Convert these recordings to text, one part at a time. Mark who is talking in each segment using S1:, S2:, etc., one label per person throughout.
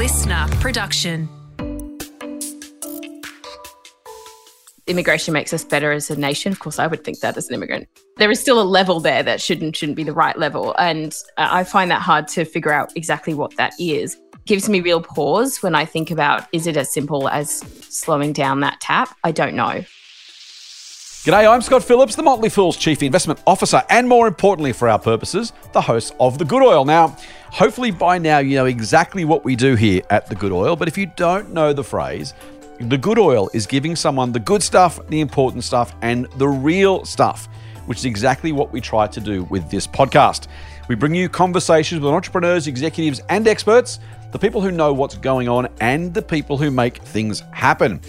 S1: listener production.
S2: immigration makes us better as a nation. Of course, I would think that as an immigrant. There is still a level there that shouldn't shouldn't be the right level, and uh, I find that hard to figure out exactly what that is. Gives me real pause when I think about is it as simple as slowing down that tap? I don't know.
S3: G'day, I'm Scott Phillips, the Motley Fool's Chief Investment Officer, and more importantly for our purposes, the host of The Good Oil. Now, hopefully by now you know exactly what we do here at The Good Oil, but if you don't know the phrase, The Good Oil is giving someone the good stuff, the important stuff, and the real stuff, which is exactly what we try to do with this podcast. We bring you conversations with entrepreneurs, executives, and experts, the people who know what's going on, and the people who make things happen.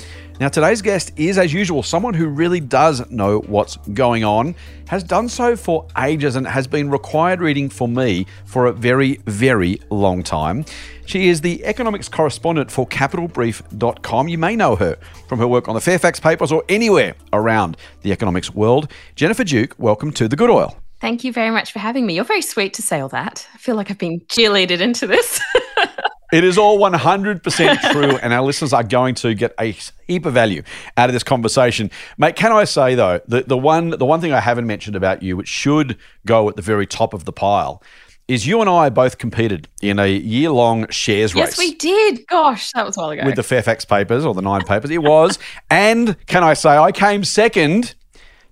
S3: Now, today's guest is, as usual, someone who really does know what's going on, has done so for ages, and has been required reading for me for a very, very long time. She is the economics correspondent for capitalbrief.com. You may know her from her work on the Fairfax Papers or anywhere around the economics world. Jennifer Duke, welcome to The Good Oil.
S2: Thank you very much for having me. You're very sweet to say all that. I feel like I've been cheerleaded into this.
S3: It is all 100% true, and our listeners are going to get a heap of value out of this conversation. Mate, can I say, though, the, the, one, the one thing I haven't mentioned about you, which should go at the very top of the pile, is you and I both competed in a year long shares race.
S2: yes, we did. Gosh, that was a while ago.
S3: With the Fairfax papers or the nine papers. It was. and can I say, I came second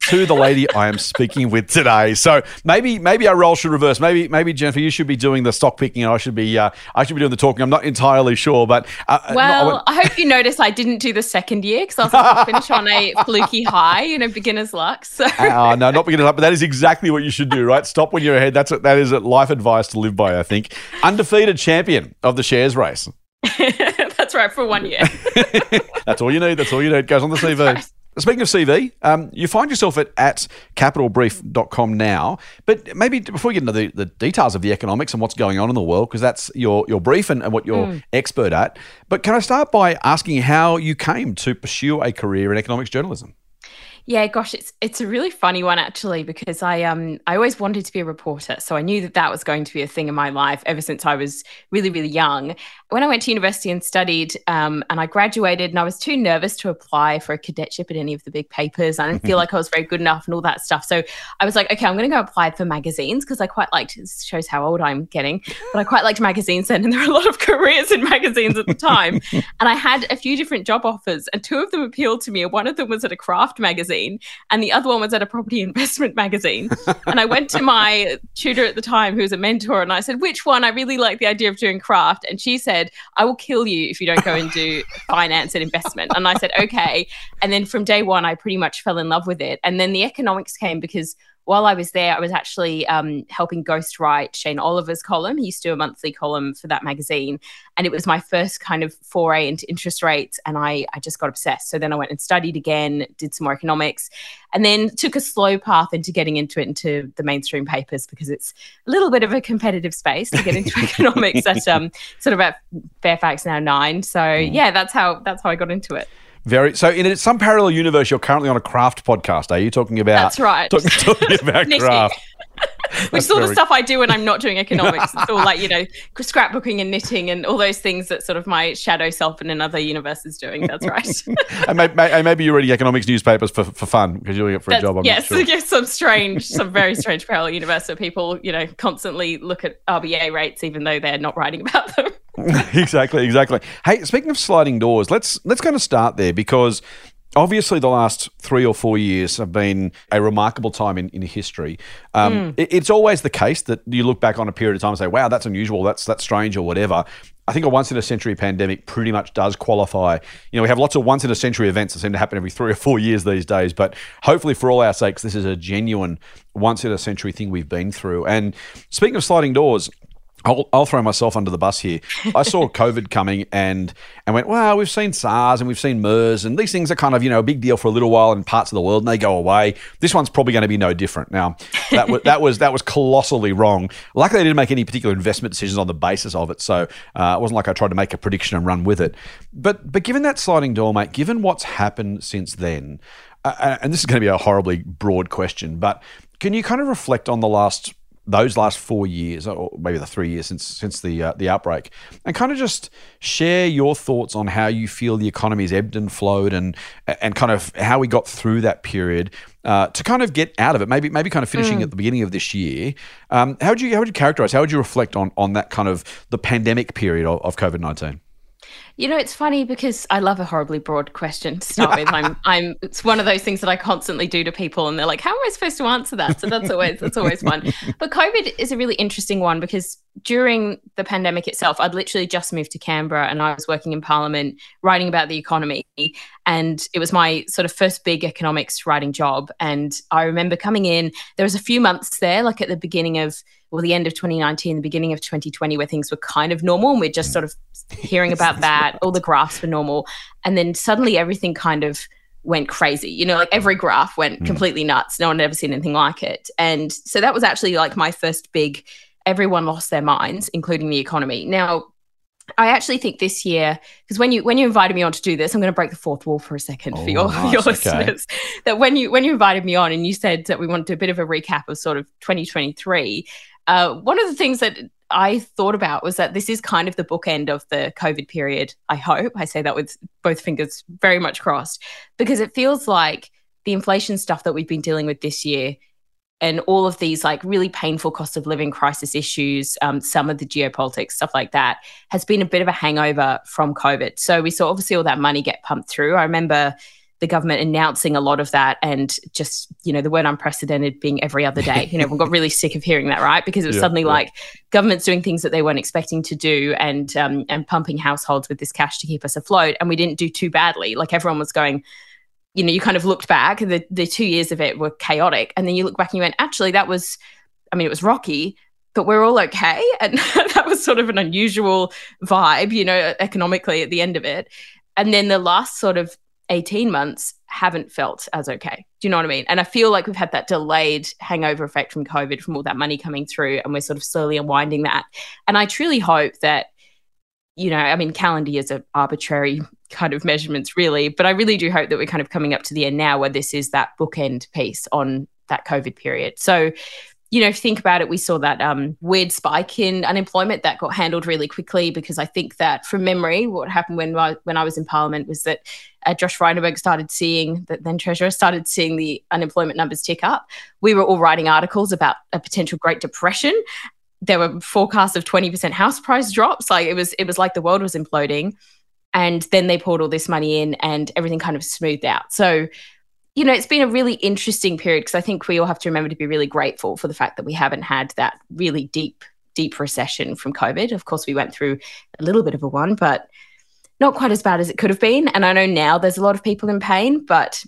S3: to the lady I am speaking with today. So maybe maybe our role should reverse. Maybe maybe Jennifer, you should be doing the stock picking, and I should be uh, I should be doing the talking. I'm not entirely sure, but uh,
S2: well,
S3: no, I, went,
S2: I hope you notice I didn't do the second year because I was like, finish on a fluky high, you know, beginner's luck. So
S3: uh, no, not beginner's luck, but that is exactly what you should do, right? Stop when you're ahead. That's a, that is a life advice to live by. I think undefeated champion of the shares race.
S2: That's right for one year.
S3: That's all you need. That's all you need. It goes on the CV. Speaking of CV, um, you find yourself at, at capitalbrief.com now, but maybe before we get into the, the details of the economics and what's going on in the world, because that's your, your brief and, and what you're
S2: Mm.
S3: expert at, but can I start by asking how you came to pursue a career in economics journalism?
S2: Yeah, gosh, it's it's a really funny one actually because I um I always wanted to be a reporter, so I knew that that was going to be a thing in my life ever since I was really really young. When I went to university and studied, um, and I graduated, and I was too nervous to apply for a cadetship at any of the big papers. I didn't feel like I was very good enough and all that stuff. So I was like, okay, I'm going to go apply for magazines because I quite liked. This shows how old I'm getting, but I quite liked magazines then, and there were a lot of careers in magazines at the time. and I had a few different job offers, and two of them appealed to me. One of them was at a craft magazine, and the other one was at a property investment magazine. and I went to my tutor at the time, who was a mentor, and I said, "Which one? I really like the idea of doing craft." And she said, "I will kill you if you don't go and do finance and investment." And I said, "Okay." And then from day one, I pretty much fell in love with it. And then the economics came because while I was there, I was actually um, helping ghostwrite Shane Oliver's column. He used to do a monthly column for that magazine. And it was my first kind of foray into interest rates. And I, I just got obsessed. So then I went and studied again, did some more economics, and then took a slow path into getting into it into the mainstream papers because it's a little bit of a competitive space to get into economics at um, sort of at Fairfax now nine. So yeah, that's how that's how I got into it.
S3: Very so. In some parallel universe, you're currently on a craft podcast. Are you talking about?
S2: That's right.
S3: Talking, talking about craft.
S2: Which is all the stuff I do when I'm not doing economics. It's all like, you know, scrapbooking and knitting and all those things that sort of my shadow self in another universe is doing. That's right.
S3: and maybe, maybe you're reading economics newspapers for, for fun because you're doing it for a job. I'm
S2: yes,
S3: sure.
S2: yes, some strange, some very strange parallel universe where people, you know, constantly look at RBA rates even though they're not writing about them.
S3: exactly, exactly. Hey, speaking of sliding doors, let's let's kind of start there because obviously the last three or four years have been a remarkable time in, in history. Um, it- it's always the case that you look back on a period of time and say, "Wow, that's unusual. That's that's strange," or whatever. I think a once in a century pandemic pretty much does qualify. You know, we have lots of once in a century events that seem to happen every three or four years these days, but hopefully for all our sakes, this is a genuine once in a century thing we've been through. And speaking of sliding doors, I'll, I'll throw myself under the bus here. I saw COVID coming and and went, well, we've seen SARS and we've seen MERS, and these things are kind of you know a big deal for a little while in parts of the world, and they go away. This one's probably going to be no different. Now, that was that was that was colossally wrong. Luckily, I didn't make any particular investment decisions on the basis of it, so uh, it wasn't like I tried to make a prediction and run with it. But but given that sliding door, mate, given what's happened since then, uh, and this is going to be a horribly broad question, but can you kind of reflect on the last those last four years, or maybe the three years since since the uh, the outbreak, and kind of just share your thoughts on how you feel the economy's ebbed and flowed, and and kind of how we got through that period uh, to kind of get out of it. Maybe maybe kind of finishing mm. at the beginning of this year. Um, how would you how would you characterize? How would you reflect on on that kind of the pandemic period of, of COVID nineteen?
S2: You know, it's funny because I love a horribly broad question to start with. I'm, I'm. It's one of those things that I constantly do to people, and they're like, "How am I supposed to answer that?" So that's always that's always fun. But COVID is a really interesting one because during the pandemic itself, I'd literally just moved to Canberra, and I was working in Parliament writing about the economy, and it was my sort of first big economics writing job. And I remember coming in. There was a few months there, like at the beginning of well, the end of 2019, the beginning of 2020, where things were kind of normal. And we're just sort of hearing about that. All the graphs were normal. And then suddenly everything kind of went crazy. You know, like every graph went mm. completely nuts. No one had ever seen anything like it. And so that was actually like my first big, everyone lost their minds, including the economy. Now, I actually think this year, because when you when you invited me on to do this, I'm going to break the fourth wall for a second oh, for your, nice. your okay. listeners. That when you when you invited me on and you said that we want to do a bit of a recap of sort of 2023, uh, one of the things that I thought about was that this is kind of the bookend of the COVID period. I hope I say that with both fingers very much crossed because it feels like the inflation stuff that we've been dealing with this year and all of these like really painful cost of living crisis issues, um, some of the geopolitics, stuff like that, has been a bit of a hangover from COVID. So we saw obviously all that money get pumped through. I remember the government announcing a lot of that and just, you know, the word unprecedented being every other day. You know, everyone got really sick of hearing that, right? Because it was yeah, suddenly yeah. like governments doing things that they weren't expecting to do and um, and pumping households with this cash to keep us afloat. And we didn't do too badly. Like everyone was going, you know, you kind of looked back, the the two years of it were chaotic. And then you look back and you went, actually, that was I mean, it was rocky, but we're all okay. And that was sort of an unusual vibe, you know, economically at the end of it. And then the last sort of 18 months haven't felt as okay. Do you know what I mean? And I feel like we've had that delayed hangover effect from COVID, from all that money coming through, and we're sort of slowly unwinding that. And I truly hope that, you know, I mean, calendar years are arbitrary kind of measurements, really, but I really do hope that we're kind of coming up to the end now where this is that bookend piece on that COVID period. So you know, think about it, we saw that um, weird spike in unemployment that got handled really quickly because I think that from memory, what happened when I, when I was in Parliament was that uh, Josh Frydenberg started seeing, that then Treasurer started seeing the unemployment numbers tick up. We were all writing articles about a potential Great Depression. There were forecasts of 20% house price drops. Like it was, it was like the world was imploding. And then they poured all this money in and everything kind of smoothed out. So you know, it's been a really interesting period because I think we all have to remember to be really grateful for the fact that we haven't had that really deep, deep recession from COVID. Of course, we went through a little bit of a one, but not quite as bad as it could have been. And I know now there's a lot of people in pain, but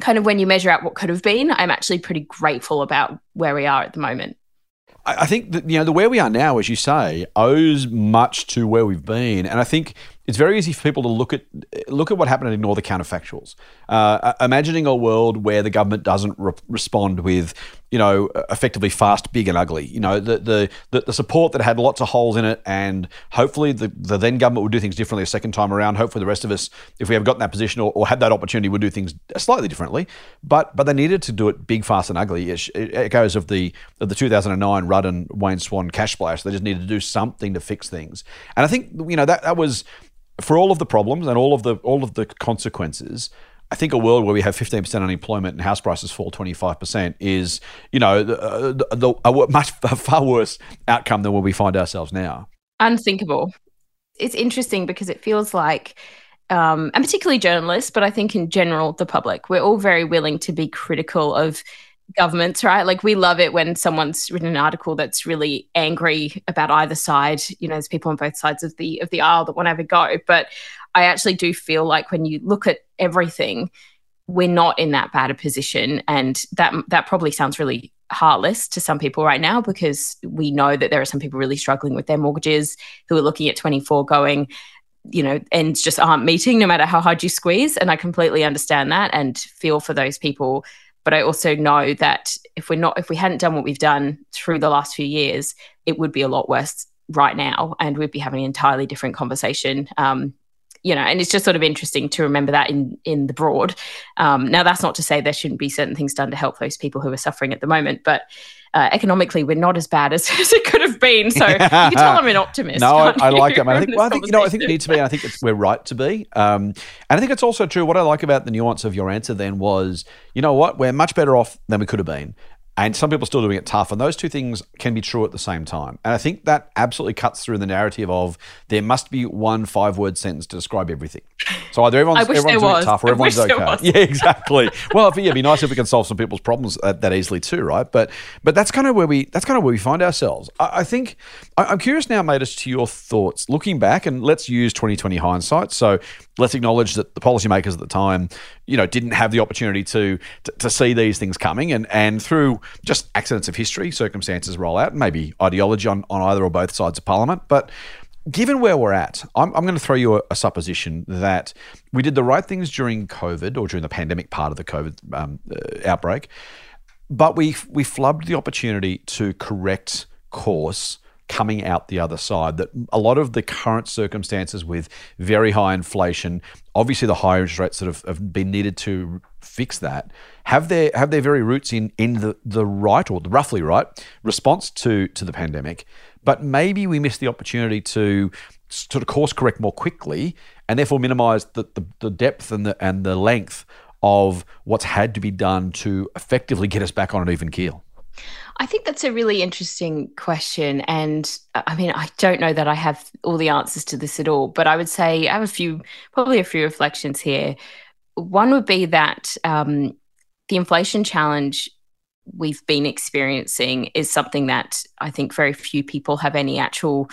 S2: kind of when you measure out what could have been, I'm actually pretty grateful about where we are at the moment.
S3: I think that you know the where we are now, as you say, owes much to where we've been, and I think it's very easy for people to look at look at what happened and ignore the counterfactuals. Uh, imagining a world where the government doesn't re- respond with, you know, effectively fast, big, and ugly. You know, the, the the support that had lots of holes in it, and hopefully the, the then government would do things differently a second time around. Hopefully, the rest of us, if we have gotten that position or, or had that opportunity, would do things slightly differently. But but they needed to do it big, fast, and ugly. It, it of the of the 2009 Rudd and Wayne Swan cash splash. They just needed to do something to fix things. And I think you know that that was for all of the problems and all of the all of the consequences, I think a world where we have 15% unemployment and house prices fall 25% is, you know, the, the, the, a much a far worse outcome than where we find ourselves now.
S2: Unthinkable. It's interesting because it feels like, um, and particularly journalists, but I think in general, the public, we're all very willing to be critical of governments, right? Like we love it when someone's written an article that's really angry about either side. You know, there's people on both sides of the of the aisle that want to have a go. But I actually do feel like when you look at everything, we're not in that bad a position. And that that probably sounds really heartless to some people right now because we know that there are some people really struggling with their mortgages who are looking at 24 going, you know, ends just aren't meeting no matter how hard you squeeze. And I completely understand that and feel for those people but I also know that if we're not, if we hadn't done what we've done through the last few years, it would be a lot worse right now, and we'd be having an entirely different conversation. Um, you know, and it's just sort of interesting to remember that in in the broad. Um, now, that's not to say there shouldn't be certain things done to help those people who are suffering at the moment, but uh, economically we're not as bad as, as, it could have been. So you can tell I'm an optimist.
S3: no, I, I, like that. Man. I think, well, I think you know, I think it needs to be. And I think we're right to be. Um, and I think it's also true. What I like about the nuance of your answer then was, you know what, we're much better off than we could have been and some people are still doing it tough. And those two things can be true at the same time. And I think that absolutely cuts through the narrative of there must be one five word sentence to describe everything. So either everyone's, everyone's doing it tough or everyone's okay. Yeah, exactly. well, yeah, it'd be nice if we can solve some people's problems that, that easily too, right? But but that's kind of where we that's kind of where we find ourselves. I, I think I, am curious now, mate, as to your thoughts looking back, and let's use 2020 hindsight. So let's acknowledge that the policymakers at the time, you know, didn't have the opportunity to, to, to see these things coming, and and through just accidents of history, circumstances roll out, maybe ideology on, on either or both sides of parliament, but. Given where we're at, I'm, I'm going to throw you a, a, supposition that we did the right things during COVID or during the pandemic part of the COVID um, uh, outbreak, but we we flubbed the opportunity to correct course coming out the other side. That a lot of the current circumstances with very high inflation, obviously the higher interest rates that have, have been needed to fix that, have their have their very roots in in the, the right or the roughly right response to to the pandemic. But maybe we missed the opportunity to sort of course correct more quickly and therefore minimize the, the, the depth and the and the length of what's had to be done to effectively get us back on an even keel.
S2: I think that's a really interesting question. And I mean, I don't know that I have all the answers to this at all, but I would say I have a few, probably a few reflections here. One would be that um, the inflation challenge we've been experiencing is something that I think very few people have any actual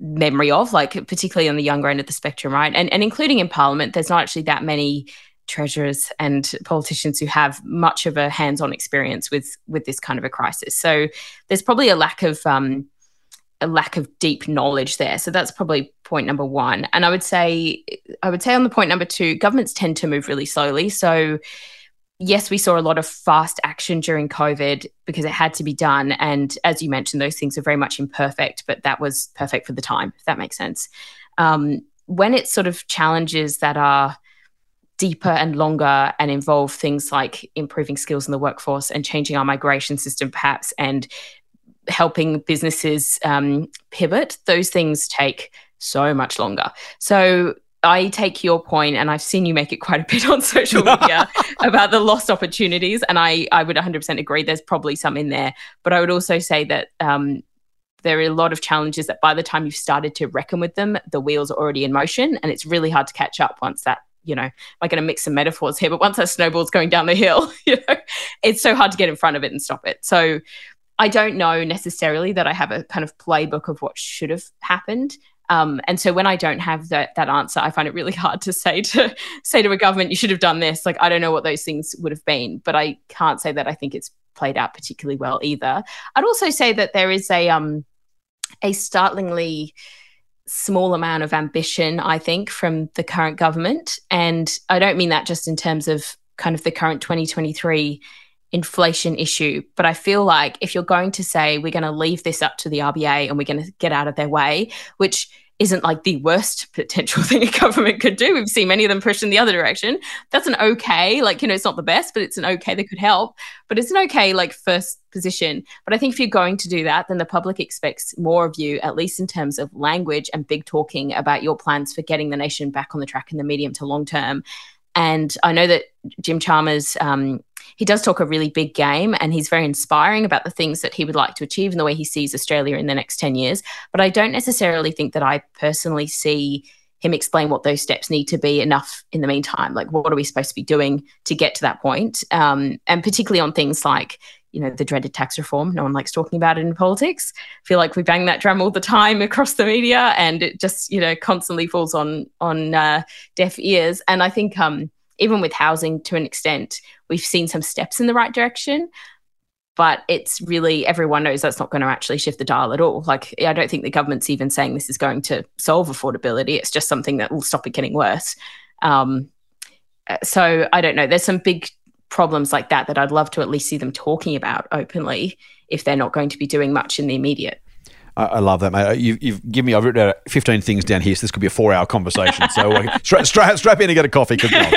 S2: memory of, like particularly on the younger end of the spectrum, right? And and including in Parliament, there's not actually that many treasurers and politicians who have much of a hands-on experience with with this kind of a crisis. So there's probably a lack of um, a lack of deep knowledge there. So that's probably point number one. And I would say I would say on the point number two, governments tend to move really slowly. So yes, we saw a lot of fast action during COVID because it had to be done. And as you mentioned, those things are very much imperfect, but that was perfect for the time, if that makes sense. Um, when it's sort of challenges that are deeper and longer and involve things like improving skills in the workforce and changing our migration system, perhaps, and helping businesses um, pivot, those things take so much longer. So I take your point, and I've seen you make it quite a bit on social media about the lost opportunities, and I I would 100% agree. There's probably some in there, but I would also say that um, there are a lot of challenges that by the time you've started to reckon with them, the wheels are already in motion, and it's really hard to catch up once that you know, I'm going to mix some metaphors here, but once that snowball's going down the hill, you know, it's so hard to get in front of it and stop it. So I don't know necessarily that I have a kind of playbook of what should have happened. Um, and so when I don't have that that answer, I find it really hard to say to say to a government, you should have done this. Like I don't know what those things would have been, but I can't say that I think it's played out particularly well either. I'd also say that there is a um a startlingly small amount of ambition, I think, from the current government. And I don't mean that just in terms of kind of the current 2023 inflation issue, but I feel like if you're going to say we're going to leave this up to the RBA and we're going to get out of their way, which isn't like the worst potential thing a government could do. We've seen many of them push in the other direction. That's an okay, like, you know, it's not the best, but it's an okay that could help. But it's an okay, like, first position. But I think if you're going to do that, then the public expects more of you, at least in terms of language and big talking about your plans for getting the nation back on the track in the medium to long term. And I know that Jim Chalmers um, he does talk a really big game and he's very inspiring about the things that he would like to achieve and the way he sees Australia in the next 10 years. But I don't necessarily think that I personally see him explain what those steps need to be enough in the meantime. Like, what are we supposed to be doing to get to that point? Um, and particularly on things like, you know, the dreaded tax reform. No one likes talking about it in politics. I feel like we bang that drum all the time across the media, and it just, you know, constantly falls on on uh, deaf ears. And I think um, even with housing to an extent, we've seen some steps in the right direction. But it's really, everyone knows that's not going to actually shift the dial at all. Like, I don't think the government's even saying this is going to solve affordability. It's just something that will stop it getting worse. Um, so I don't know. There's some big problems like that that I'd love to at least see them talking about openly if they're not going to be doing much in the immediate.
S3: I, I love that, mate. You, you've given me, I've written out 15 things down here, so this could be a four hour conversation. So uh, strap, strap, strap in and get a coffee. Cause, no,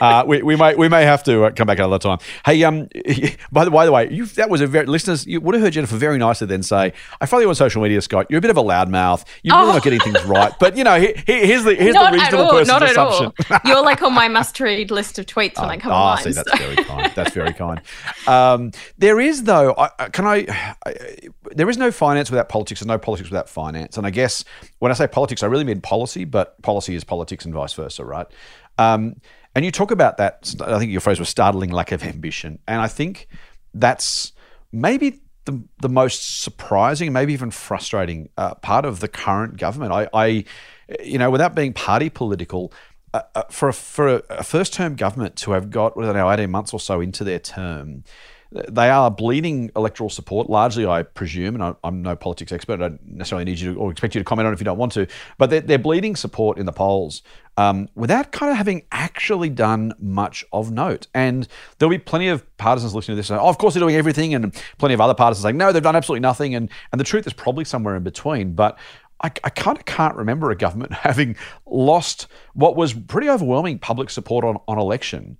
S3: uh, we, we, may, we may have to uh, come back another time. Hey, um, by the, by the way, you, that was a very, listeners, you would have heard Jennifer very nicely then say, I follow you on social media, Scott. You're a bit of a loudmouth. You're really
S2: Oh.
S3: not getting things right. But, you know, he, he, here's the, here's
S2: not
S3: the reasonable
S2: all.
S3: person's
S2: Not at
S3: assumption.
S2: You're like on my must-read list of tweets when I come
S3: Ah,
S2: online.
S3: see, that's
S2: so-
S3: very kind. That's very kind. Um, there is, though, I, I- can I, I? There is no finance without politics, and no politics without finance. And I guess when I say politics, I really mean policy, but policy is politics and vice versa, right? Um, and you talk about that. I think your phrase was startling lack of ambition, and I think that's maybe the, the most surprising, maybe even frustrating uh, part of the current government. I, I, you know, without being party political, uh, uh, for a, for a, a first term government to have got what now eighteen months or so into their term, they are bleeding electoral support, largely, I presume, and I, I'm no politics expert. I don't necessarily need you to, or expect you to comment on it if you don't want to, but they're, they're bleeding support in the polls um, without kind of having actually done much of note. And there'll be plenty of partisans listening to this saying, oh, of course they're doing everything, and plenty of other partisans saying, no, they've done absolutely nothing. And, and the truth is probably somewhere in between. But I, I kind of can't remember a government having lost what was pretty overwhelming public support on, on election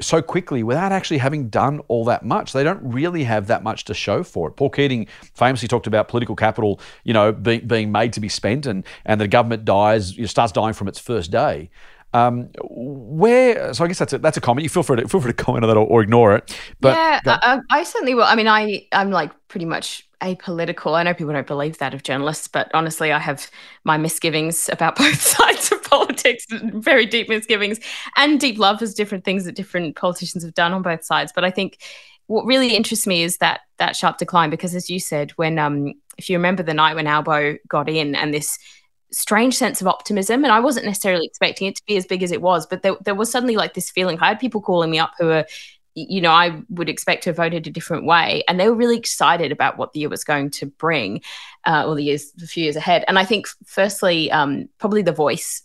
S3: so quickly without actually having done all that much. They don't really have that much to show for it. Paul Keating famously talked about political capital, you know, being, being made to be spent, and and the government dies, you know, starts dying from its first day. Um, where so I guess that's a, that's a comment. You feel free to feel free to comment on that or, or ignore it. But
S2: yeah, I, I certainly will. I mean, I I'm like pretty much apolitical. I know people don't believe that of journalists, but honestly, I have my misgivings about both sides of politics, very deep misgivings, and deep love for different things that different politicians have done on both sides. But I think what really interests me is that that sharp decline because, as you said, when um, if you remember the night when Albo got in and this strange sense of optimism and i wasn't necessarily expecting it to be as big as it was but there, there was suddenly like this feeling i had people calling me up who are you know, I would expect to have voted a different way. And they were really excited about what the year was going to bring, uh, or the years, a few years ahead. And I think, firstly, um, probably the voice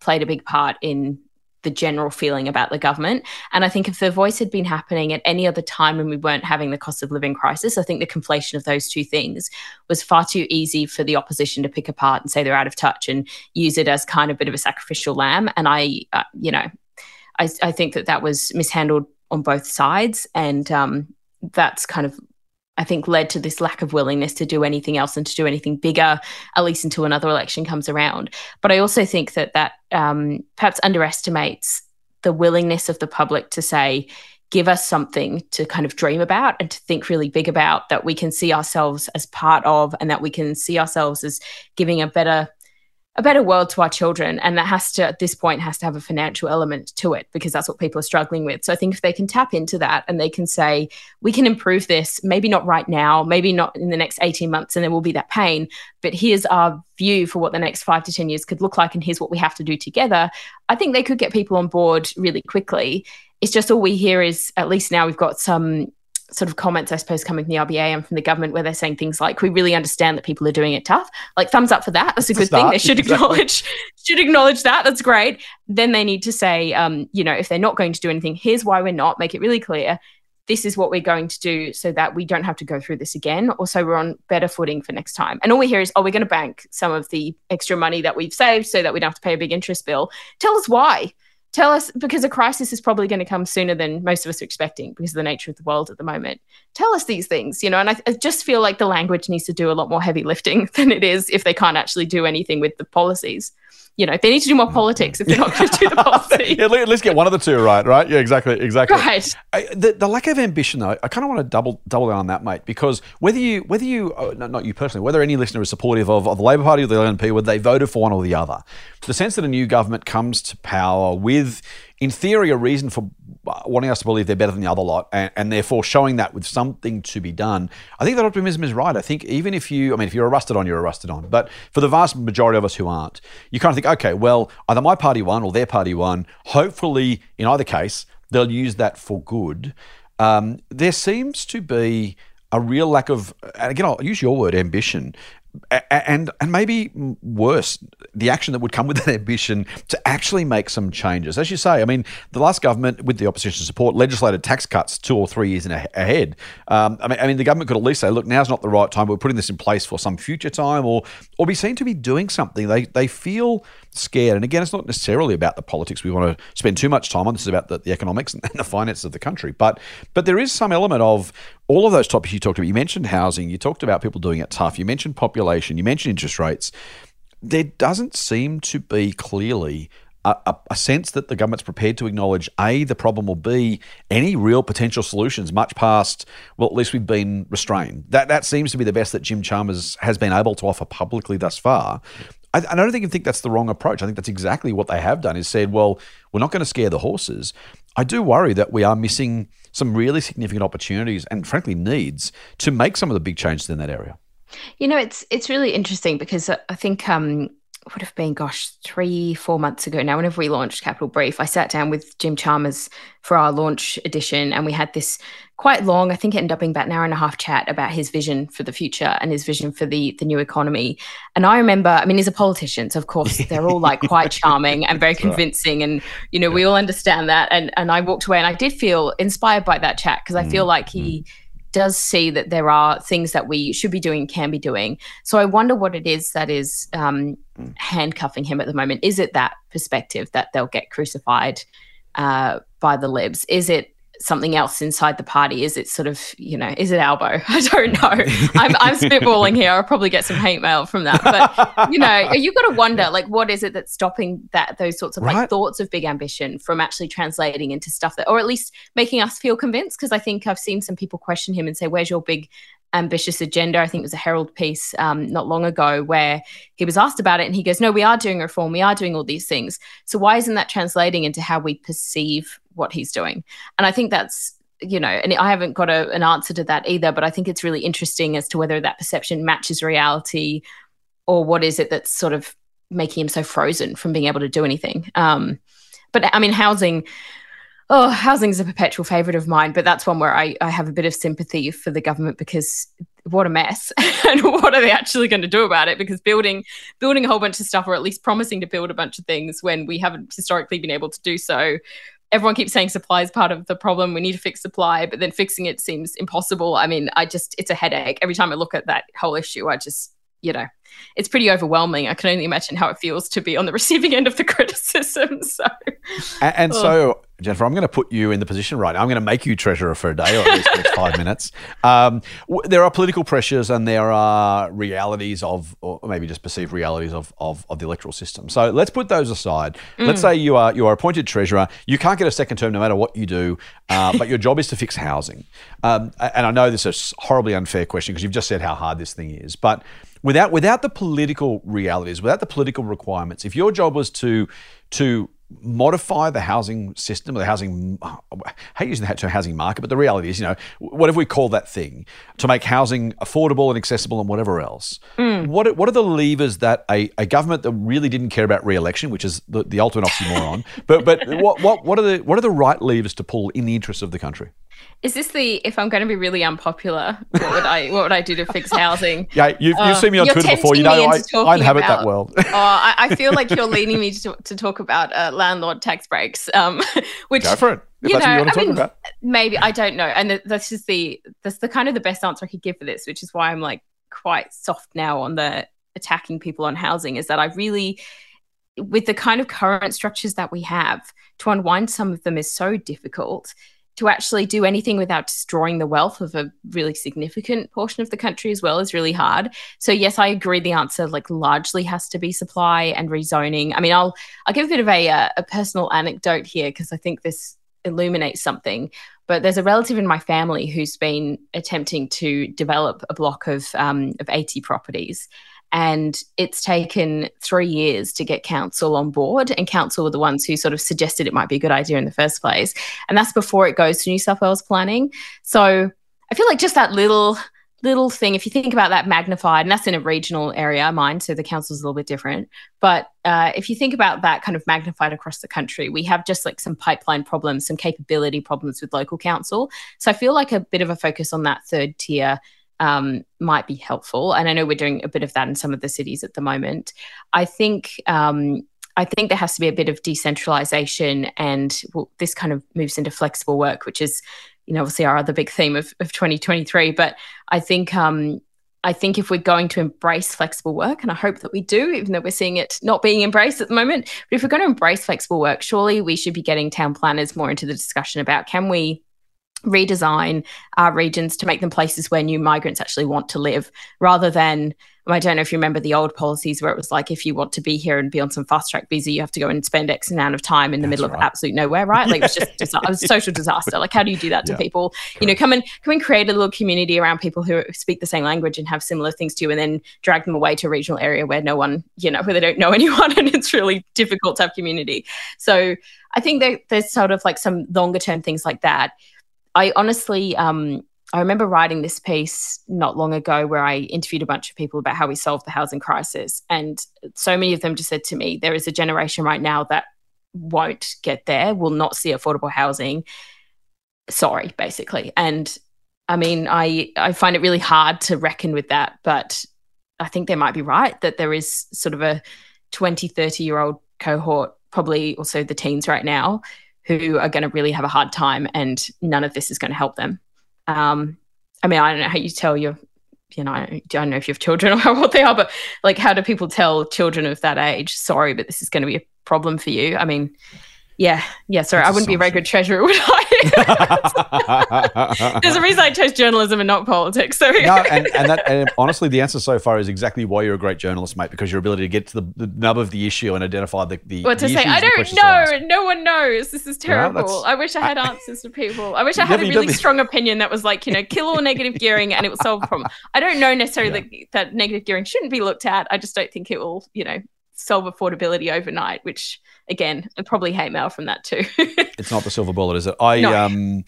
S2: played a big part in the general feeling about the government. And I think if the voice had been happening at any other time when we weren't having the cost of living crisis, I think the conflation of those two things was far too easy for the opposition to pick apart and say they're out of touch and use it as kind of a bit of a sacrificial lamb. And I, uh, you know, I, I think that that was mishandled on both sides. And um, that's kind of, I think, led to this lack of willingness to do anything else and to do anything bigger, at least until another election comes around. But I also think that that um, perhaps underestimates the willingness of the public to say, give us something to kind of dream about and to think really big about that we can see ourselves as part of and that we can see ourselves as giving a better a better world to our children and that has to at this point has to have a financial element to it because that's what people are struggling with. So i think if they can tap into that and they can say we can improve this maybe not right now maybe not in the next 18 months and there will be that pain but here's our view for what the next 5 to 10 years could look like and here's what we have to do together i think they could get people on board really quickly. It's just all we hear is at least now we've got some sort of comments, I suppose, coming from the RBA and from the government where they're saying things like, we really understand that people are doing it tough. Like thumbs up for that. That's a good thing. They should acknowledge should acknowledge that. That's great. Then they need to say, um, you know, if they're not going to do anything, here's why we're not, make it really clear. This is what we're going to do so that we don't have to go through this again, or so we're on better footing for next time. And all we hear is, oh, we're going to bank some of the extra money that we've saved so that we don't have to pay a big interest bill. Tell us why tell us because a crisis is probably going to come sooner than most of us are expecting because of the nature of the world at the moment. Tell us these things you know and I, I, just feel like the language needs to do a lot more heavy lifting than it is if they can't actually do anything with the policies you know they need to do more politics if they're not going to do the policy
S3: yeah, let- let's get one of the two right, right? Yeah, exactly, exactly.
S2: right
S3: I, the, the lack of ambition, though, I kind of want to double double down on that, mate, because whether you whether you uh, no, not you personally, whether any listener is supportive of, of the Labor Party or the LNP, whether they voted for one or the other, the sense that a new government comes to power with, in theory, a reason for wanting us to believe they're better than the other lot, and, and therefore showing that with something to be done, I think that optimism is right. I think even if you, I mean, if you're arrested on, you're arrested on, but for the vast majority of us who aren't, you kind of think, okay, well, either my party won or their party won. Hopefully, in either case, they'll use that for good. Um, there seems to be a real lack of, and again, I'll use your word, ambition. And and maybe worse, the action that would come with that ambition to actually make some changes. As you say, I mean, the last government, with the opposition support, legislated tax cuts two or three years a, ahead. Um, I mean, I mean, the government could at least say, "Look, now's not the right time. We're putting this in place for some future time," or or be seen to be doing something. They they feel scared. And again, it's not necessarily about the politics we want to spend too much time on. This is about the, the economics and the finances of the country. But but there is some element of all of those topics you talked about. You mentioned housing. You talked about people doing it tough. You mentioned population. You mentioned interest rates. There doesn't seem to be clearly a, a, a, sense that the government's prepared to acknowledge a the problem will be any real potential solutions much past well at least we've been restrained that that seems to be the best that Jim Chalmers has been able to offer publicly thus far I, I don't think you think that's the wrong approach I think that's exactly what they have done is said well we're not going to scare the horses I do worry that we are missing some really significant opportunities and frankly needs to make some of the big changes in that area.
S2: You know, it's it's really interesting because I think um, would have been, gosh, three, four months ago now, whenever we launched Capital Brief, I sat down with Jim Chalmers for our launch edition and we had this quite long, I think it ended up being about an hour and a half chat about his vision for the future and his vision for the the new economy. And I remember, I mean, he's a politician, so of course they're all like quite charming and very convincing. And, you know, we all understand that. And and I walked away and I did feel inspired by that chat because I feel mm, like he mm does see that there are things that we should be doing, can be doing. So I wonder what it is that is um, handcuffing him at the moment. Is it that perspective that they'll get crucified uh, by the libs? Is it something else inside the party? Is it sort of, you know, is it Albo? I don't know. I'm, I'm spitballing here. I'll probably get some hate mail from that. But, you know, you've got to wonder, like, what is it that's stopping that, those sorts of right. like thoughts of big ambition from actually translating into stuff that, or at least making us feel convinced? Because I think I've seen some people question him and say, where's your big ambitious agenda. I think it was a Herald piece um, not long ago where he was asked about it and he goes, No, we are doing reform. We are doing all these things. So why isn't that translating into how we perceive what he's doing? And I think that's, you know, and I haven't got a, an answer to that either, but I think it's really interesting as to whether that perception matches reality or what is it that's sort of making him so frozen from being able to do anything. Um, but I mean, housing oh, housing is a perpetual favourite of mine, but that's one where I, I have a bit of sympathy for the government because what a mess and what are they actually going to do about it? Because building building a whole bunch of stuff or at least promising to build a bunch of things when we haven't historically been able to do so. Everyone keeps saying supply is part of the problem we need to fix supply but then fixing it seems impossible. I mean i just it's a headache. Every time i look at that whole issue i just you know it's pretty overwhelming. I can only imagine how it feels to be on the receiving end of the criticism. So,
S3: and, and oh. so Jennifer, I'm going to put you in the position right now. I'm going to make you treasurer for a day or at least next five minutes. Um, w- there are political pressures and there are realities of, or maybe just perceived realities of, of, of the electoral system. So let's put those aside. Mm. Let's say you are you are appointed treasurer. You can't get a second term no matter what you do, uh, but your job is to fix housing. Um, and I know this is a horribly unfair question because you've just said how hard this thing is, but without without the political realities, without the political requirements, if your job was to to modify the housing system, the housing, I hate using that term housing market, but the reality is, you know, whatever we call that thing, to make housing affordable and accessible and whatever else. Mm. What, what are the levers that a, a government that really didn't care about re-election, which is the, the ultimate oxymoron, but, but what, what, what, are the, what are the right levers to pull in the interests of the country?
S2: Is this the if I'm going to be really unpopular, what would I what would I do to fix housing?
S3: yeah, you've, you've uh, seen me on Twitter before. You know I, I inhabit about, that world.
S2: oh, I, I, feel like you're leading me to, to talk about uh, landlord tax breaks, um, which
S3: go for it. If you know, you I mean,
S2: maybe I don't know, and this is the that's the kind of the best answer I could give for this, which is why I'm like quite soft now on the attacking people on housing. Is that I really with the kind of current structures that we have to unwind some of them is so difficult to actually do anything without destroying the wealth of a really significant portion of the country as well is really hard. So yes, I agree. The answer like largely has to be supply and rezoning. I mean, I'll I'll give a bit of a uh, a personal anecdote here because I think this illuminates something. But there's a relative in my family who's been attempting to develop a block of um, of 80 properties and it's taken three years to get council on board. And council were the ones who sort of suggested it might be a good idea in the first place. And that's before it goes to New South Wales planning. So I feel like just that little little thing, if you think about that magnified, and that's in a regional area, mine, so the council's a little bit different. But uh, if you think about that kind of magnified across the country, we have just like some pipeline problems, some capability problems with local council. So I feel like a bit of a focus on that third tier um, might be helpful. And I know we're doing a bit of that in some of the cities at the moment. I think um, I think there has to be a bit of decentralization, and well, this kind of moves into flexible work, which is, you know, obviously our other big theme of, of 2023. But I think um, I think if we're going to embrace flexible work, and I hope that we do, even though we're seeing it not being embraced at the moment, but if we're going to embrace flexible work, surely we should be getting town planners more into the discussion about can we redesign our regions to make them places where new migrants actually want to live rather than I don't know if you remember the old policies where it was like if you want to be here and be on some fast track visa, you have to go and spend X amount of time in the That's middle right. of absolute nowhere, right? Like it was just a social disaster. Like how do you do that to yeah. people? Correct. You know, come and come and create a little community around people who speak the same language and have similar things to you, and then drag them away to a regional area where no one, you know, where they don't know anyone, and it's really difficult to have community. So I think that there's sort of like some longer term things like that I honestly, um, I remember writing this piece not long ago where I interviewed a bunch of people about how we solve the housing crisis. And so many of them just said to me, there is a generation right now that won't get there, will not see affordable housing. Sorry, basically. And I mean, I, I find it really hard to reckon with that, but I think they might be right that there is sort of a 20, 30 year old cohort, probably also the teens right now, who are going to really have a hard time and none of this is going to help them. Um, I mean, I don't know how you tell your, you know, I don't know if you have children or what they are, but like, how do people tell children of that age, sorry, but this is going to be a problem for you? I mean, yeah, yeah. Sorry, That's I wouldn't be a very good treasurer, would I? There's a reason I chose journalism and not politics. So
S3: no, and, and that and honestly, the answer so far is exactly why you're a great journalist, mate. Because your ability to get to the, the nub of the issue and identify the the
S2: what to
S3: the
S2: say. I don't know. No one knows. This is terrible. I wish I had answers to people. I wish I had a really strong opinion that was like, you know, kill all negative gearing and it will solve the problem. I don't know necessarily yeah. that, that negative gearing shouldn't be looked at. I just don't think it will, you know, solve affordability overnight, which again, I probably hate mail from that too.
S3: it's not the silver bullet, is it? I no. um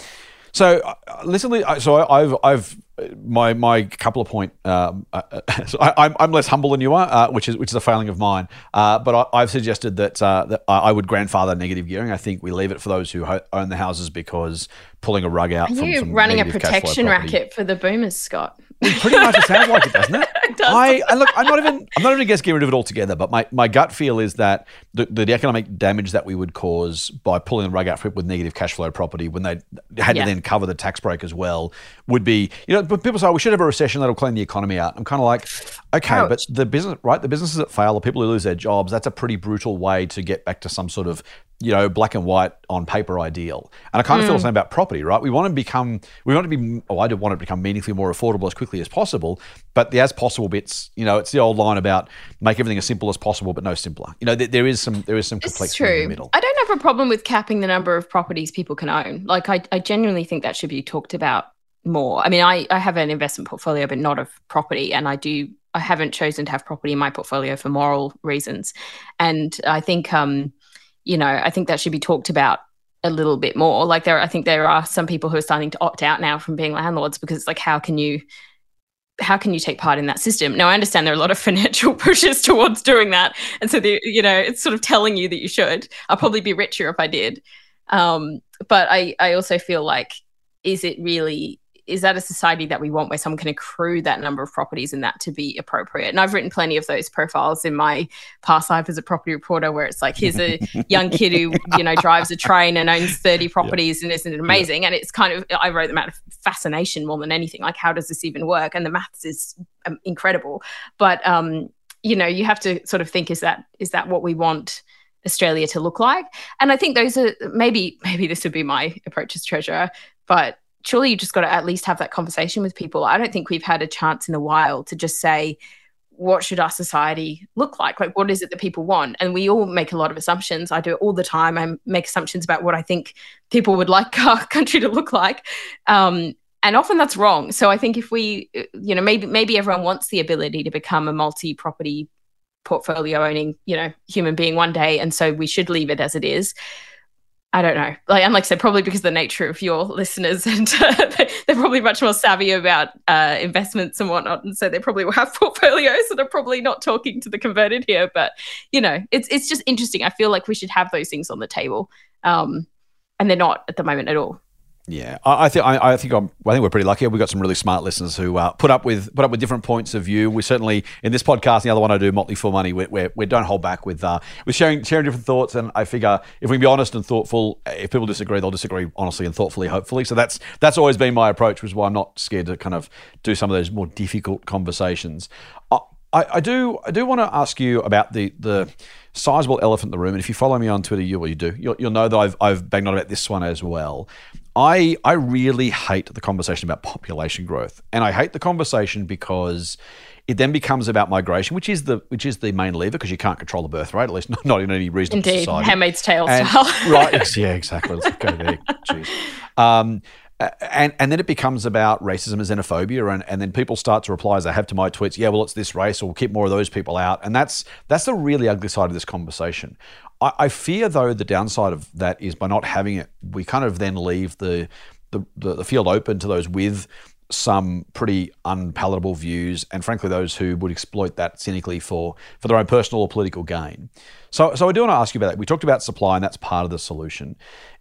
S3: so uh, listen, so I've I've my my couple of point. Um, uh, so I, am I'm, I'm less humble than you are, uh, which is which is a failing of mine. Uh, but I, have suggested that uh, that I would grandfather negative gearing. I think we leave it for those who ho- own the houses because pulling a rug out. Are you
S2: running a protection racket for the boomers, Scott?
S3: Pretty much it sounds like it, doesn't it? it does. I, I, look. I'm not even. I'm not even against getting rid of it altogether. But my, my gut feel is that the, the economic damage that we would cause by pulling the rug out from with negative cash flow property when they had yeah. to then cover the tax break as well would be. You know, but people say oh, we should have a recession that'll clean the economy out. I'm kind of like, okay, Ouch. but the business, right? The businesses that fail, the people who lose their jobs. That's a pretty brutal way to get back to some sort of you know, black and white on paper ideal. And I kind of mm. feel the mm. same about property, right? We want to become, we want to be, oh, I do want it to become meaningfully more affordable as quickly as possible. But the as possible bits, you know, it's the old line about make everything as simple as possible, but no simpler. You know, th- there is some, there is some complexity in the middle.
S2: I don't have a problem with capping the number of properties people can own. Like, I, I genuinely think that should be talked about more. I mean, I, I have an investment portfolio, but not of property. And I do, I haven't chosen to have property in my portfolio for moral reasons. And I think, um, you know, I think that should be talked about a little bit more. Like there, I think there are some people who are starting to opt out now from being landlords because it's like, how can you, how can you take part in that system? Now, I understand there are a lot of financial pushes towards doing that, and so the, you know, it's sort of telling you that you should. I'll probably be richer if I did, um, but I, I also feel like, is it really is that a society that we want where someone can accrue that number of properties and that to be appropriate? And I've written plenty of those profiles in my past life as a property reporter where it's like, here's a young kid who, you know, drives a train and owns 30 properties yeah. and isn't it amazing? Yeah. And it's kind of, I wrote them out of fascination more than anything. Like, how does this even work? And the maths is um, incredible. But, um, you know, you have to sort of think, is that, is that what we want? Australia to look like. And I think those are maybe maybe this would be my approach as treasurer, but surely you just got to at least have that conversation with people. I don't think we've had a chance in a while to just say, what should our society look like? Like, what is it that people want? And we all make a lot of assumptions. I do it all the time. I make assumptions about what I think people would like our country to look like. Um, and often that's wrong. So I think if we, you know, maybe maybe everyone wants the ability to become a multi-property portfolio owning, you know, human being one day, and so we should leave it as it is. I don't know. Like, and like I said, probably because the nature of your listeners, and uh, they're probably much more savvy about uh, investments and whatnot, and so they probably will have portfolios that are probably not talking to the converted here. But you know, it's it's just interesting. I feel like we should have those things on the table, um, and they're not at the moment at all.
S3: Yeah, I, I think I, I, think I'm, I think we're pretty lucky. We've got some really smart listeners who uh, put up with put up with different points of view. We certainly in this podcast, the other one I do, Motley Fool Money, we, we, we don't hold back with uh, with sharing sharing different thoughts. And I figure if we can be honest and thoughtful, if people disagree, they'll disagree honestly and thoughtfully, hopefully. So that's that's always been my approach, which is why I'm not scared to kind of do some of those more difficult conversations. I, I do I do want to ask you about the the sizable elephant in the room. And if you follow me on Twitter, you well, you do. You'll, you'll know that I've I've banged on about this one as well. I I really hate the conversation about population growth, and I hate the conversation because it then becomes about migration, which is the which is the main lever because you can't control the birth rate, at least not, not in any reasonable
S2: Indeed,
S3: society.
S2: Handmaid's Tale
S3: And-
S2: style.
S3: right? Yeah, exactly. Let's go there. Jeez. Um, and and then it becomes about racism and xenophobia, and, and then people start to reply as I have to my tweets. Yeah, well, it's this race, or we'll keep more of those people out, and that's that's the really ugly side of this conversation. I, I fear though the downside of that is by not having it, we kind of then leave the the, the, the field open to those with some pretty unpalatable views, and frankly, those who would exploit that cynically for for their own personal or political gain. So, so I do want to ask you about that. We talked about supply, and that's part of the solution.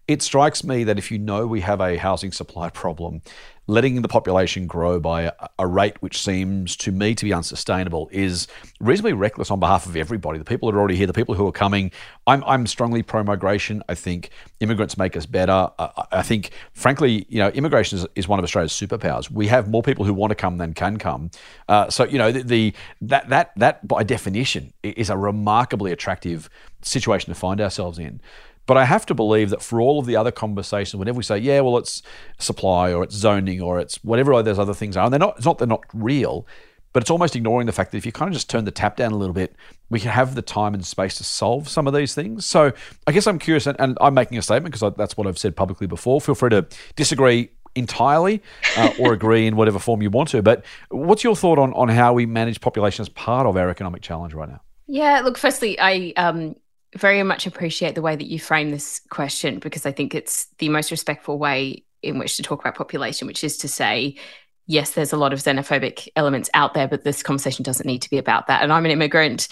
S3: It strikes me that if you know we have a housing supply problem, letting the population grow by a, rate which seems to me to be unsustainable is reasonably reckless on behalf of everybody. The people that are already here, the people who are coming. I'm, I'm strongly pro migration. I think immigrants make us better. I, I think, frankly, you know, immigration is, is one of Australia's superpowers. We have more people who want to come than can come. Uh, so, you know, the, the that that that by definition is a remarkably attractive situation to find ourselves in. But I have to believe that for all of the other conversations, whenever we say, yeah, well, it's supply or it's zoning or it's whatever those other things are, and they're not, it's not they're not real, but it's almost ignoring the fact that if you kind of just turn the tap down a little bit, we can have the time and space to solve some of these things. So I guess I'm curious, and, and I'm making a statement because that's what I've said publicly before. Feel free to disagree entirely uh, or agree in whatever form you want to. But what's your thought on, on how we manage population as part of our economic challenge right now?
S2: Yeah, look, firstly, I um, very much appreciate the way that you frame this question because I think it's the most respectful way in which to talk about population, which is to say, yes, there's a lot of xenophobic elements out there, but this conversation doesn't need to be about that. And I'm an immigrant.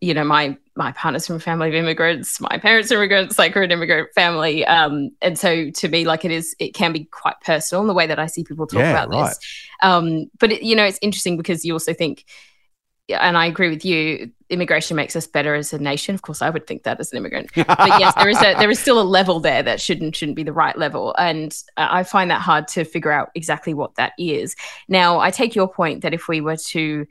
S2: You know, my my partner's from a family of immigrants. My parents are immigrants. Like we're an immigrant family. Um, and so to me, like it is, it can be quite personal in the way that I see people talk
S3: Yeah,
S2: about
S3: right.
S2: this. Um, but it, you know, it's interesting because you also think and I agree with you. Immigration makes us better as a nation. Of course, I would think that as an immigrant. But yes, there is a there is still a level there that shouldn't shouldn't be the right level, and uh, I find that hard to figure out exactly what that is. Now, I take your point that if we were to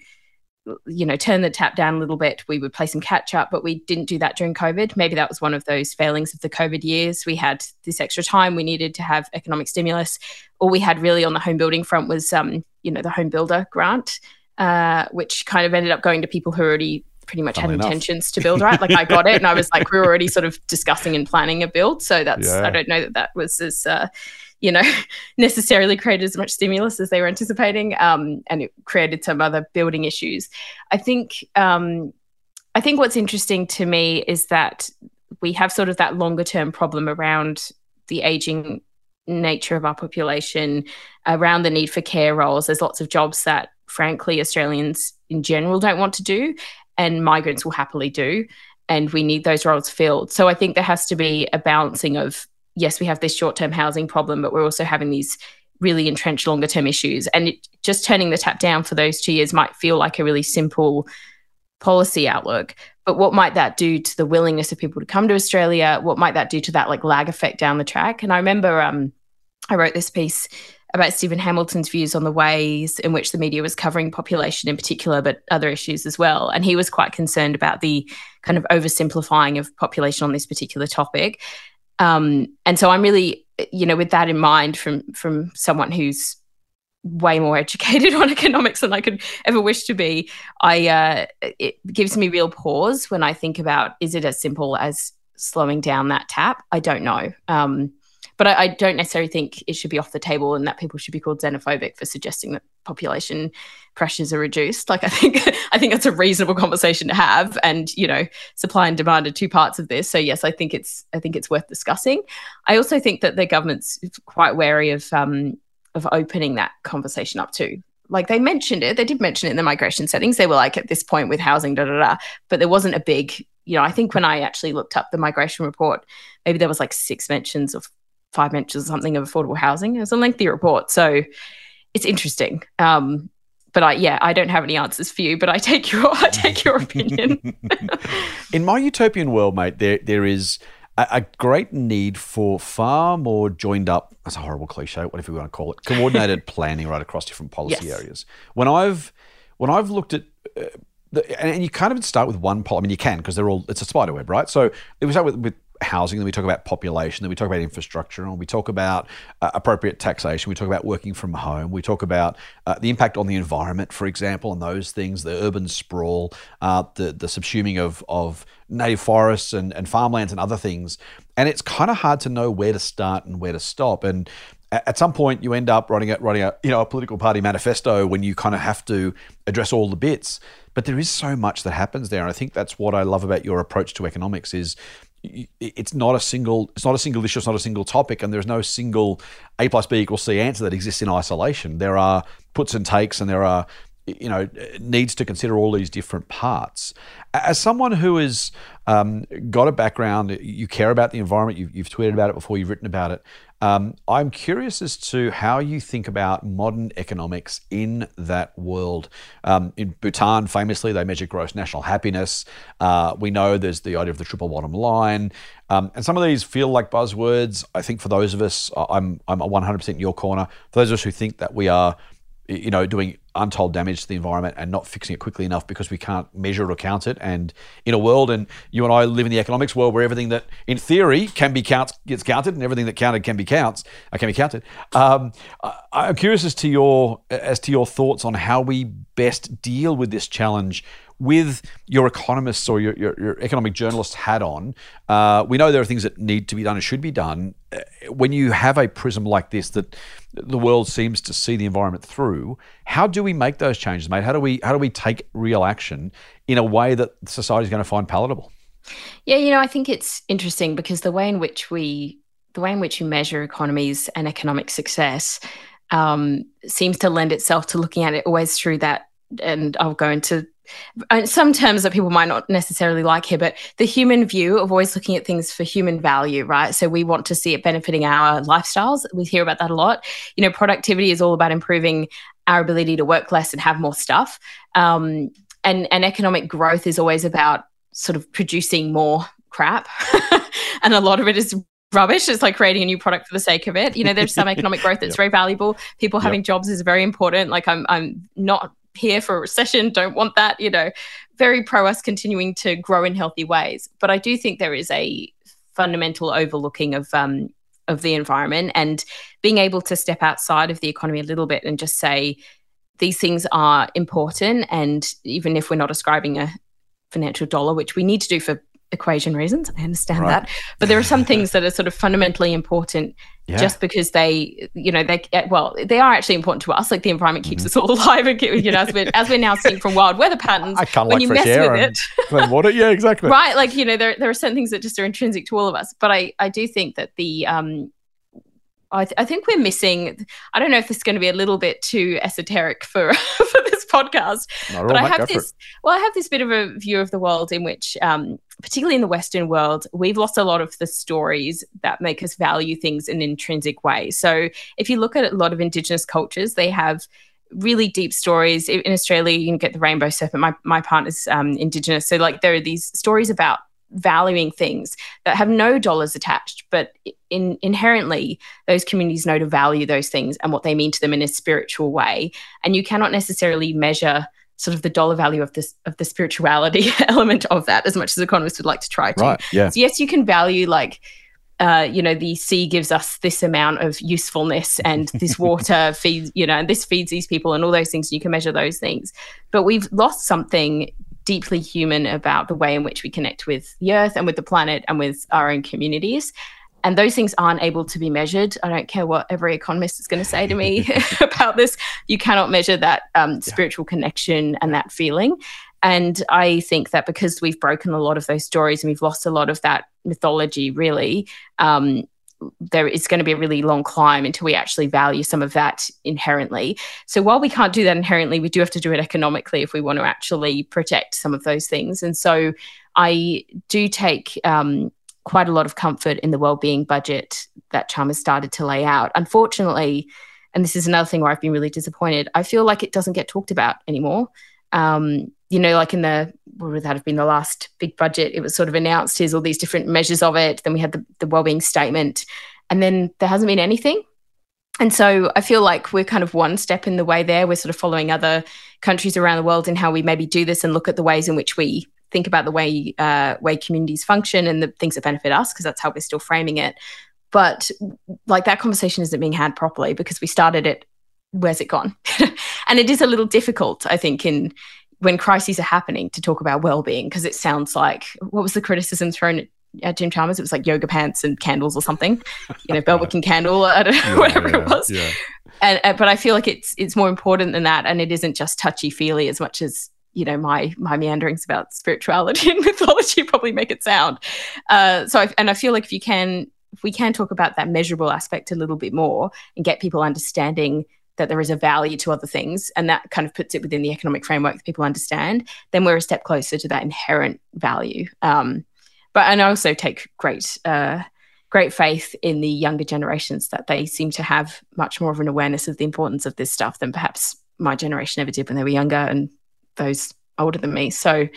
S2: you know turn the tap down a little bit we would play some catch up but we didn't do that during covid maybe that was one of those failings of the covid years we had this extra time we needed to have economic stimulus all we had really on the home building front was um, you know the home builder grant uh, which kind of ended up going to people who already pretty much
S3: Funnily
S2: had
S3: enough.
S2: intentions to build right like i got it and i was like we were already sort of discussing and planning a build so that's
S3: Yeah.
S2: i don't know that that was as uh, you know necessarily created as much stimulus as they were anticipating um, and it created some other building issues i think um, i think what's interesting to me is that we have sort of that longer term problem around the aging nature of our population around the need for care roles there's lots of jobs that frankly australians in general don't want to do and migrants will happily do and we need those roles filled so i think there has to be a balancing of yes, we have this short term housing problem, but we're also having these really entrenched longer term issues. And it, just turning the tap down for those two years might feel like a really simple policy outlook. But what might that do to the willingness of people to come to Australia? What might that do to that like lag effect down the track? And I remember um, I wrote this piece about Steven Hamilton's views on the ways in which the media was covering population in particular, but other issues as well. And he was quite concerned about the kind of oversimplifying of population on this particular topic. Um, and so I'm really, you know, with that in mind, from from someone who's way more educated on economics than I could ever wish to be, I uh, it gives me real pause when I think about is it as simple as slowing down that tap? I don't know. Um, but I, I don't necessarily think it should be off the table and that people should be called xenophobic for suggesting that population pressures are reduced. Like I think I think that's a reasonable conversation to have. And you know, supply and demand are two parts of this. So yes, I think it's I think it's worth discussing. I also think that the government's quite wary of um, of opening that conversation up too. Like they mentioned it, they did mention it in the migration settings. They were like at this point with housing, da da da. But there wasn't a big, you know. I think when I actually looked up the migration report, maybe there was like six mentions of five mentions or something of affordable housing. It's a lengthy report, so it's interesting. Um, but I, yeah, I don't have any answers for you. But I take your, I take your opinion.
S3: In my utopian world, mate, there there is a, a, great need for far more joined up. That's a horrible cliche. Whatever you want to call it, coordinated planning right across different policy yes. areas. When I've when I've looked at uh, the, and you can't even start with one policy. I mean, you can because they're all it's a spider web, right? So if we start with, with housing, then we talk about population, then we talk about infrastructure, and we talk about uh, appropriate taxation, we talk about working from home, we talk about uh, the impact on the environment, for example, and those things, the urban sprawl, uh, the, the subsuming of, of native forests and, and farmlands and other things. And it's kind of hard to know where to start and where to stop. And at some point you end up writing a, writing a you know a political party manifesto when you kind of have to address all the bits but there is so much that happens there and i think that's what i love about your approach to economics is it's not a single it's not a single issue it's not a single topic and there's no single a plus b equals c answer that exists in isolation. There are puts and takes and there are you know needs to consider all these different parts. As someone who has um, got a background you care about the environment you've, you've tweeted about it before you've written about it um, I'm curious as to how you think about modern economics in that world. Um, in Bhutan, famously, they measure gross national happiness. Uh, we know there's the idea of the triple bottom line. Um, and some of these feel like buzzwords. I think for those of us, I'm, I'm 100% in your corner. For those of us who think that we are you know, doing untold damage to the environment and not fixing it quickly enough because we can't measure it or count it. And in a world, and you and I live in the economics world where everything that, in theory, can be counts gets counted, and everything that counted can be counts uh, can be counted. Um, I, am curious as to your as to your thoughts on how we best deal with this challenge with your economists or your, your, your economic journalist hat on, uh, we know there are things that need to be done and should be done. When you have a prism like this that the world seems to see the environment through, how do we make those changes, mate? How do we how do we take real action in a way that society is going to find palatable?
S2: Yeah, you know, I think it's interesting because the way in which we the way in which you measure economies and economic success um, seems to lend itself to looking at it always through that and I'll go into some terms that people might not necessarily like here, but the human view of always looking at things for human value, right? So we want to see it benefiting our lifestyles. We hear about that a lot. You know, productivity is all about improving our ability to work less and have more stuff. Um, and, and economic growth is always about sort of producing more crap. and a lot of it is rubbish. It's like creating a new product for the sake of it. You know, there's some economic growth that's yep. very valuable. People having jobs is very important. Like I'm I'm not here for a recession, don't want that, you know, very pro us continuing to grow in healthy ways. But I do think there is a fundamental overlooking of um, of the environment and being able to step outside of the economy a little bit and just say these things are important. And even if we're not ascribing a financial dollar, which we need to do for equation reasons. I understand right. that. But there are some things that are sort of fundamentally important yeah. just because they, you know, they, well, they are actually important to us. Like the environment keeps mm-hmm. us all alive. And, you know, as we're, as we're now seeing from wild weather patterns,
S3: I can't
S2: when
S3: like
S2: you
S3: mess with it. Water. Yeah, exactly.
S2: right. Like, you know, there, there are certain things that just are intrinsic to all of us. But I, I do think that the, um, I, th- I, think we're missing. I don't know if this is going to be a little bit too esoteric for for this podcast, but I have this. Well, I have this bit of a view of the world in which, um, particularly in the Western world, we've lost a lot of the stories that make us value things in an intrinsic way. So, if you look at a lot of Indigenous cultures, they have really deep stories. In Australia, you can get the rainbow serpent. My my partner's um, Indigenous, so like there are these stories about valuing things that have no dollars attached, but in, inherently those communities know to value those things and what they mean to them in a spiritual way. And you cannot necessarily measure sort of the dollar value of this of the spirituality element of that as much as economists would like to try to.
S3: Right. Yeah.
S2: So yes, you can value like uh, you know, the sea gives us this amount of usefulness and this water feeds, you know, and this feeds these people and all those things. You can measure those things. But we've lost something deeply human about the way in which we connect with the earth and with the planet and with our own communities. And those things aren't able to be measured. I don't care what every economist is going to say to me about this. You cannot measure that um, spiritual connection and that feeling. And I think that because we've broken a lot of those stories and we've lost a lot of that mythology, really, um, there is going to be a really long climb until we actually value some of that inherently. So while we can't do that inherently, we do have to do it economically if we want to actually protect some of those things. And so I do take um, quite a lot of comfort in the well-being budget that Chalmers started to lay out. Unfortunately, and this is another thing where I've been really disappointed. I feel like it doesn't get talked about anymore. Um, you know, like in the what would that have been the last big budget? It was sort of announced here's all these different measures of it. Then we had the, the well-being statement, and then there hasn't been anything. And so I feel like we're kind of one step in the way there. We're sort of following other countries around the world in how we maybe do this and look at the ways in which we think about the way uh, way communities function and the things that benefit us because that's how we're still framing it. But like that conversation isn't being had properly because we started it. Where's it gone? and it is a little difficult, I think, in when crises are happening to talk about well-being because it sounds like what was the criticism thrown at Jim Chalmers? It was like yoga pants and candles or something, you know, Belkin candle, I don't know, yeah, whatever yeah, it was. Yeah. And, uh, but I feel like it's it's more important than that, and it isn't just touchy feely as much as you know my my meanderings about spirituality and mythology probably make it sound. Uh, so I, and I feel like if you can if we can talk about that measurable aspect a little bit more and get people understanding that there is a value to other things and that kind of puts it within the economic framework that people understand then we're a step closer to that inherent value um, but and i also take great uh, great faith in the younger generations that they seem to have much more of an awareness of the importance of this stuff than perhaps my generation ever did when they were younger and those older than me. So,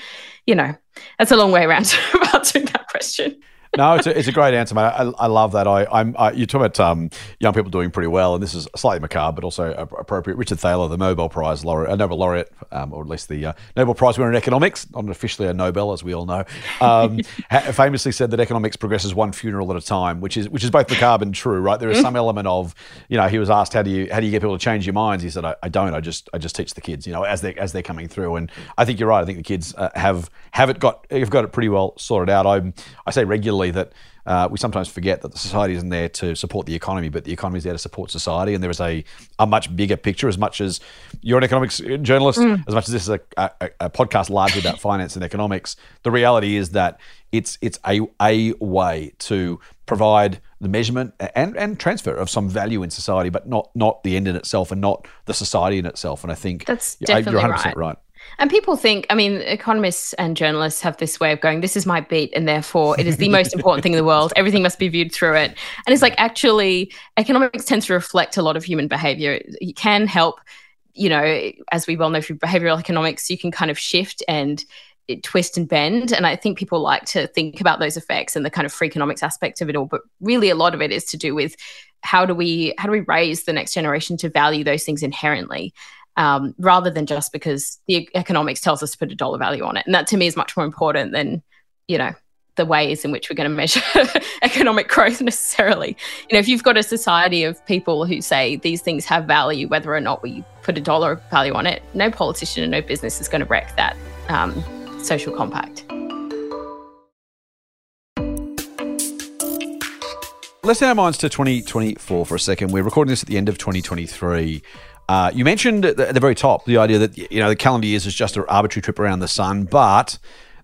S2: you know, that's a long way around answering that question
S3: no, it's a, it's a great answer, mate. I, I love that. I, I'm I, you talk about um, young people doing pretty well, and this is slightly macabre, but also appropriate. Richard Thaler, the Nobel Prize laureate, uh, Nobel laureate, um, or at least the uh, Nobel Prize winner in economics, not officially a Nobel, as we all know, um, famously said that economics progresses one funeral at a time, which is which is both macabre and true, right? There is some element of, you know, he was asked how do you how do you get people to change your minds? He said, I, I don't. I just I just teach the kids, you know, as they as they're coming through, and I think you're right. I think the kids uh, have have it got have got it pretty well sorted out. I I say regularly that uh, we sometimes forget that the society isn't there to support the economy, but the economy is there to support society. And there is a, a much bigger picture. As much as you're an economics journalist, mm. as much as this is a, a, a podcast largely about finance and economics, the reality is that it's it's a, a way to provide the measurement and, and transfer of some value in society, but not not the end in itself and not the society in itself. And I think
S2: that's definitely you're 100% right. right. And people think, I mean, economists and journalists have this way of going, this is my beat, and therefore it is the most important thing in the world. Everything must be viewed through it. And it's like, actually, economics tends to reflect a lot of human behavior. It can help, you know, as we well know through behavioral economics, you can kind of shift and twist and bend. And I think people like to think about those effects and the kind of free economics aspect of it all. But really, a lot of it is to do with how do we how do we raise the next generation to value those things inherently um, rather than just because the economics tells us to put a dollar value on it. And that to me is much more important than, you know, the ways in which we're going to measure economic growth necessarily. You know, if you've got a society of people who say these things have value, whether or not we put a dollar value on it, no politician and no business is going to wreck that um, social compact.
S3: Let's turn our minds to 2024 for a second. We're recording this at the end of 2023. Uh, you mentioned at the, at the, very top the idea that you know the calendar years is just an arbitrary trip around the sun, but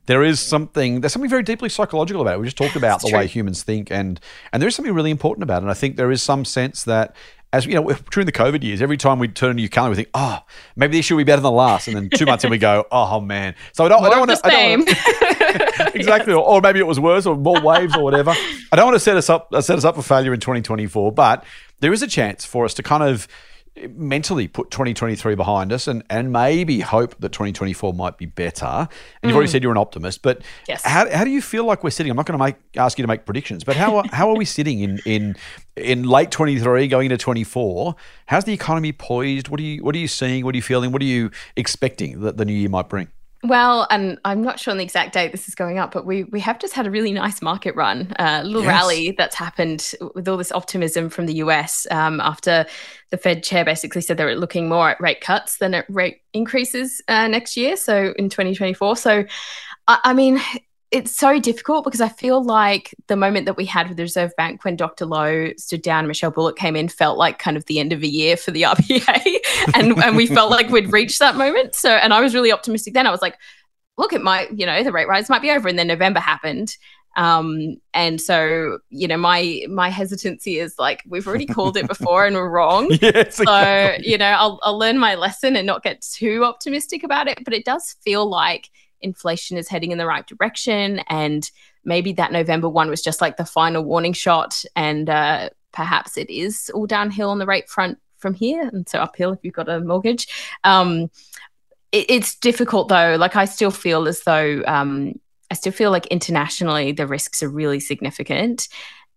S3: there is something there's something very deeply psychological about it. We just talked about the true. way humans think, and and there is something really important about it. And I think there is some sense that as you know, during the COVID years, every time we turn a new calendar, we think, oh, maybe this year will be better than the last. And then two months in, we go, oh, man. So I don't,
S2: More
S3: I don't
S2: want
S3: to. exactly. Or, or, maybe it was worse or more waves or whatever. I don't want to set us up, set us up for failure in 2024, but there is a chance for us to kind of mentally put 2023 behind us and, and maybe hope that 2024 might be better. And you've already mm. said you're an optimist, but yes. how, how do you feel like we're sitting? I'm not going to make ask you to make predictions, but how are, how are we sitting in in in late 23 going into 24? How's the economy poised? What are you what are you seeing? What are you feeling? What are you expecting that the new year might bring?
S2: Well, and I'm not sure on the exact date this is going up, but we we have just had a really nice market run, uh, a uh, little yes. rally that's happened with all this optimism from the US um, after the Fed chair basically said they were looking more at rate cuts than at rate increases uh, next year, so in 2024. So, I, I mean, it's so difficult because I feel like the moment that we had with the Reserve Bank when Dr. Lowe stood down and Michelle Bullock came in felt like kind of the end of a year for the RBA. and, and we felt like we'd reached that moment. So, and I was really optimistic then. I was like, look, it might, you know, the rate rise might be over. And then November happened. Um, and so, you know, my my hesitancy is like we've already called it before and we're wrong. yes, so, exactly. you know, I'll I'll learn my lesson and not get too optimistic about it. But it does feel like inflation is heading in the right direction and maybe that November one was just like the final warning shot and uh, perhaps it is all downhill on the rate front from here and so uphill if you've got a mortgage. Um, it, it's difficult though. Like I still feel as though um, I still feel like internationally the risks are really significant.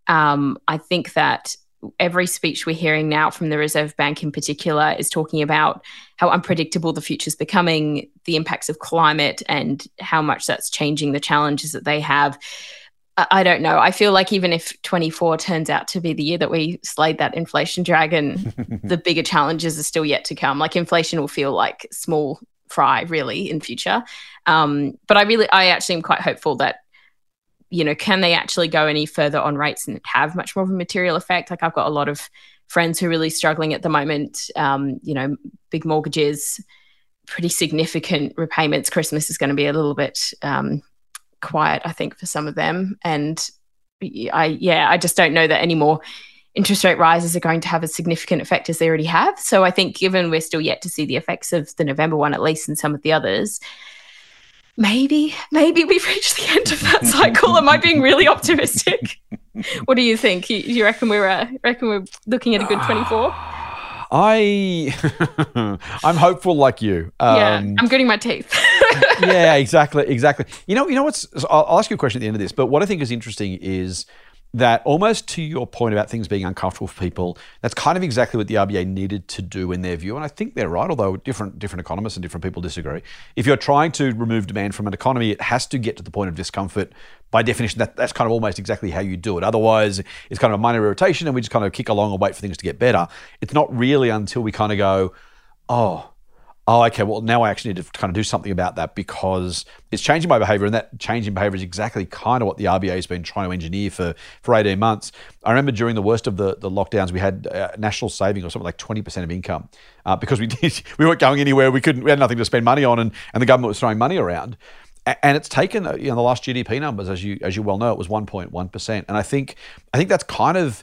S2: Um, I think that every speech we're hearing now from the Reserve Bank in particular is talking about how unpredictable the future is becoming, the impacts of climate, and how much that's changing the challenges that they have. I don't know. I feel like even if 24 turns out to be the year that we slayed that inflation dragon, the bigger challenges are still yet to come. Like inflation will feel like small fry really in future. Um, but I really, I actually am quite hopeful that you know, can they actually go any further on rates and have much more of a material effect? Like I've got a lot of friends who are really struggling at the moment. Um, you know, big mortgages, pretty significant repayments. Christmas is going to be a little bit um, quiet, I think, for some of them. And I, yeah, I just don't know that any more interest rate rises are going to have a significant effect as they already have. So I think, given we're still yet to see the effects of the November one, at least, and some of the others, maybe, maybe we've reached the end of that cycle. Am I being really optimistic? what do you think? You, you reckon we're uh, reckon we're looking at a good twenty four?
S3: I I'm hopeful like you.
S2: Um, yeah, I'm gritting my teeth.
S3: yeah, exactly, exactly. You know, you know what's? I'll ask you a question at the end of this. But what I think is interesting is that almost to your point about things being uncomfortable for people, that's kind of exactly what the RBA needed to do in their view. And I think they're right, although different different economists and different people disagree. If you're trying to remove demand from an economy, it has to get to the point of discomfort. By definition, that, that's kind of almost exactly how you do it. Otherwise, it's kind of a minor irritation and we just kind of kick along and wait for things to get better. It's not really until we kind of go, oh, oh, okay, well, now I actually need to kind of do something about that because it's changing my behavior. And that change in behavior is exactly kind of what the RBA has been trying to engineer for, for 18 months. I remember during the worst of the, the lockdowns, we had uh, national saving or something like 20% of income uh, because we did, we weren't going anywhere. We couldn't, we had nothing to spend money on and, and the government was throwing money around. And it's taken, uh, you know, the last GDP numbers, as you as you well know, it was 1.1%. And I think I think that's kind of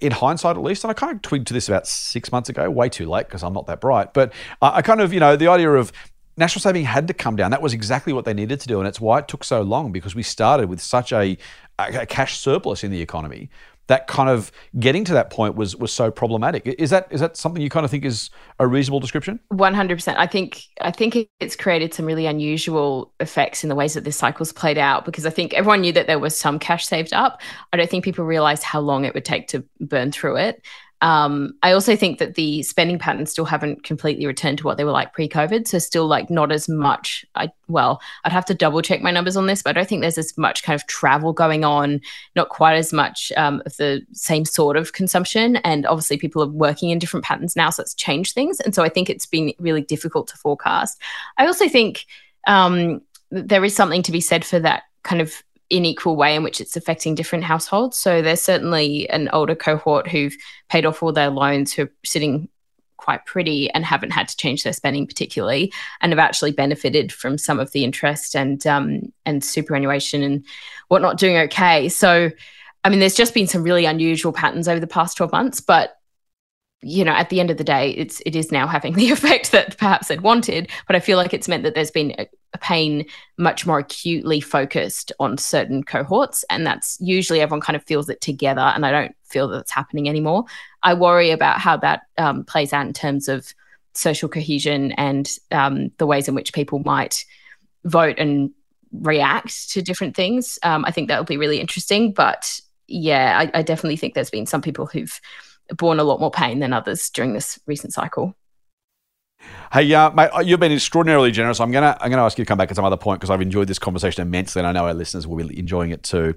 S3: in hindsight at least, and I kind of twigged to this about six months ago, way too late because I'm not that bright. But I kind of, you know, the idea of national saving had to come down. That was exactly what they needed to do, and it's why it took so long because we started with such a, a cash surplus in the economy that kind of getting to that point was was so problematic. Is that is that something you kind of think is a reasonable description?
S2: One hundred percent. I think I think it's created some really unusual effects in the ways that this cycle's played out because I think everyone knew that there was some cash saved up. I don't think people realized how long it would take to burn through it. Um, I also think that the spending patterns still haven't completely returned to what they were like pre-COVID. So still like not as much. I well, I'd have to double check my numbers on this, but I don't think there's as much kind of travel going on. Not quite as much um, of the same sort of consumption, and obviously people are working in different patterns now, so it's changed things. And so I think it's been really difficult to forecast. I also think um, there is something to be said for that kind of unequal way in which it's affecting different households. So there's certainly an older cohort who've paid off all their loans who are sitting quite pretty and haven't had to change their spending particularly and have actually benefited from some of the interest and um, and superannuation and whatnot doing okay. So I mean there's just been some really unusual patterns over the past 12 months, but you know, at the end of the day, it's it is now having the effect that perhaps it wanted. But I feel like it's meant that there's been a, pain much more acutely focused on certain cohorts, and that's usually everyone kind of feels it together. And I don't feel that it's happening anymore. I worry about how that um, plays out in terms of social cohesion and um, the ways in which people might vote and react to different things. Um, I think that will be really interesting. But yeah, I, I definitely think there's been some people who've borne a lot more pain than others during this recent cycle.
S3: Hey, uh, mate, uh, you've been extraordinarily generous. I'm gonna I'm gonna ask you to come back at some other point because I've enjoyed this conversation immensely, and I know our listeners will be enjoying it too.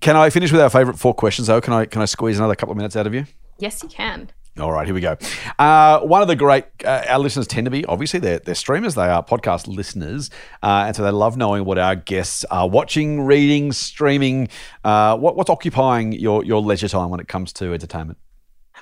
S3: Can I finish with our favourite four questions though? Can I can I squeeze another couple of minutes out of you?
S2: Yes, you can.
S3: All right, here we go. Uh, one of the great, uh, our listeners tend to be, obviously, they're, they're streamers, they are podcast listeners. Uh, and so they love knowing what our guests are watching, reading, streaming. Uh, what, what's occupying your, your leisure time when it comes to entertainment?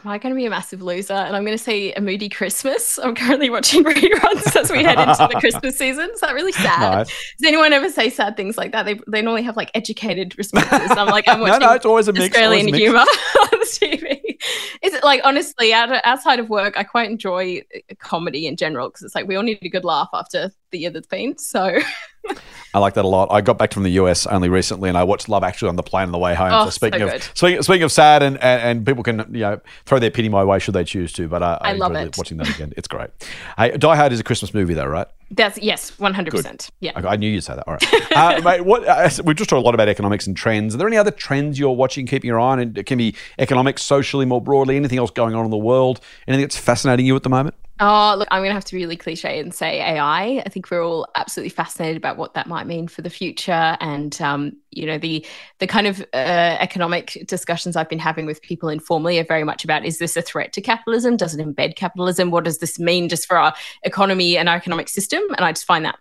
S2: Am I going to be a massive loser? And I'm going to say a moody Christmas. I'm currently watching reruns as we head into the Christmas season. Is that really sad? Nice. Does anyone ever say sad things like that? They, they normally have like educated responses. I'm like, I'm watching
S3: no, no, it's always a mix,
S2: Australian
S3: always
S2: humor on the TV. Is it like honestly, outside of work, I quite enjoy uh, comedy in general because it's like we all need a good laugh after the year that's been. So
S3: I like that a lot. I got back from the US only recently, and I watched Love Actually on the plane on the way home.
S2: Oh,
S3: so speaking
S2: so
S3: of speaking, speaking of sad, and, and and people can you know throw their pity my way should they choose to. But uh, I,
S2: I love it.
S3: watching that again. It's great. Hey, Die Hard is a Christmas movie, though, right?
S2: that's yes, one hundred percent. Yeah.
S3: I, I knew you'd say that. All right, uh, mate. What uh, we've just talked a lot about economics and trends. Are there any other trends you're watching, keeping your eye on? And it can be economics, socially, more broadly. Anything else going on in the world? Anything that's fascinating you at the moment?
S2: Oh, look, I'm going to have to be really cliche and say AI. I think we're all absolutely fascinated about what that might mean for the future, and um, you know, the the kind of uh, economic discussions I've been having with people informally are very much about: is this a threat to capitalism? Does it embed capitalism? What does this mean just for our economy and our economic system? And I just find that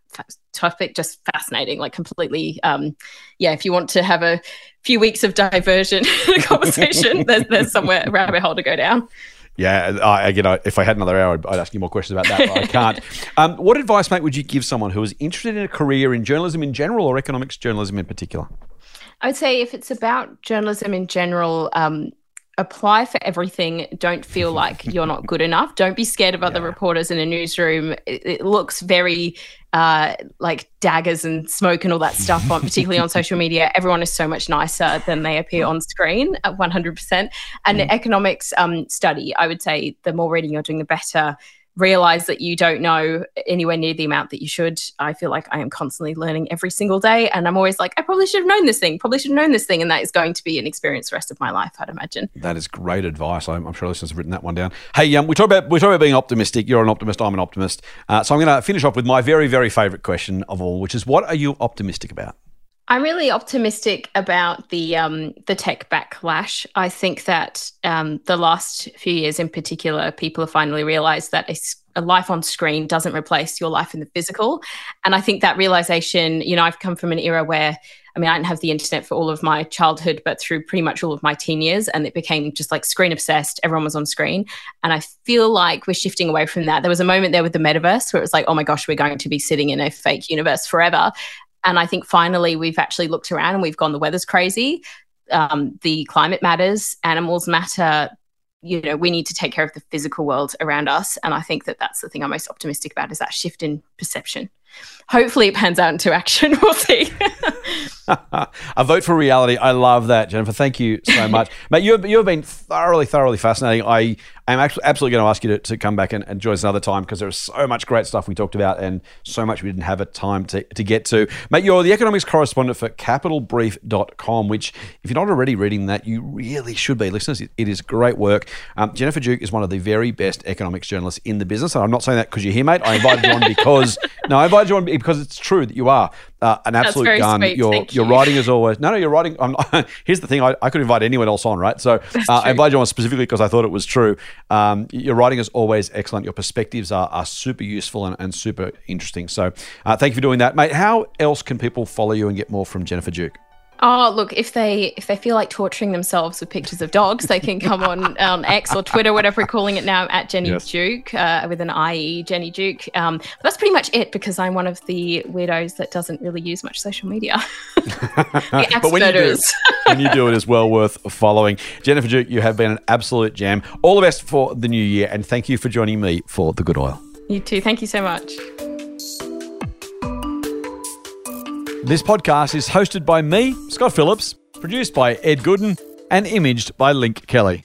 S2: topic just fascinating, like completely. Um, yeah, if you want to have a few weeks of diversion conversation, there's there's somewhere a rabbit hole to go down.
S3: Yeah, I, again, I, if I had another hour, I'd, I'd ask you more questions about that, but I can't. Um, what advice, mate, would you give someone who is interested in a career in journalism in general or economics journalism in particular?
S2: I would say if it's about journalism in general, um, apply for everything. Don't feel like you're not good enough. Don't be scared of other
S3: Yeah.
S2: reporters in a newsroom. It, it looks very uh, like daggers and smoke and all that stuff, on, particularly on social media. Everyone is so much nicer than they appear on screen at 100%. And the economics um, study, I would say the more reading you're doing, the better. Realize that you don't know anywhere near the amount that you should. I feel like I am constantly learning every single day. And I'm always like, I probably should have known this thing, probably should have known this thing. And that is going to be an experience the rest of my life, I'd imagine.
S3: That is great advice. I'm, I'm sure listeners have written that one down. Hey, um, we talk about we talk about being optimistic. You're an optimist. I'm an optimist. Uh, so I'm going to finish off with my very very favorite question of all, which is, what are you optimistic about?
S2: I'm really optimistic about the um, the tech backlash. I think that um, the last few years, in particular, people have finally realised that a life on screen doesn't replace your life in the physical. And I think that realization, you know, I've come from an era where, I mean, I didn't have the internet for all of my childhood, but through pretty much all of my teen years, and it became just like screen obsessed. Everyone was on screen, and I feel like we're shifting away from that. There was a moment there with the metaverse where it was like, oh my gosh, we're going to be sitting in a fake universe forever. And I think finally we've actually looked around and we've gone, the weather's crazy, um, the climate matters, animals matter. You know, we need to take care of the physical world around us. And I think that that's the thing I'm most optimistic about is that shift in perception. Hopefully it pans out into action. We'll see.
S3: a vote for reality. I love that, Jennifer. Thank you so much, mate. You have, you have been thoroughly, thoroughly fascinating. I am actually absolutely going to ask you to, to come back and, and join us another time because there's so much great stuff we talked about and so much we didn't have a time to, to get to. Mate, you're the economics correspondent for capitalbrief.com, which, if you're not already reading that, you really should be. Listeners, it, it is great work. Um, Jennifer Duke is one of the very best economics journalists in the business. And I'm not saying that because you're here, mate. I invited you on because, no, I invited you on because it's true that you are uh, an absolute gun.
S2: sweet.
S3: You're,
S2: Thank
S3: you're
S2: you.
S3: writing is always. No, no, you're writing. I'm not, here's the thing: I, I could invite anyone else on, right? So uh, I invited you on specifically because I thought it was true. Um, your writing is always excellent. Your perspectives are, are super useful and, and super interesting. So uh, thank you for doing that, mate. How else can people follow you and get more from Jennifer Duke?
S2: Oh, look, if they if they feel like torturing themselves with pictures of dogs, they can come on um, X or Twitter, whatever we're calling it now, at Jenny
S3: Yes.
S2: Duke uh, with an IE, Jenny Duke. Um, that's pretty much it because I'm one of the weirdos that doesn't really use much social media.
S3: But when you do, when you do it, is well worth following. Jennifer Duke, you have been an absolute gem. All the best for the new year, and thank you for joining me for the Good Oil.
S2: You too. Thank you so much.
S3: This podcast is hosted by me, Scott Phillips, produced by Ed Gooden, and imaged by Link Kelly.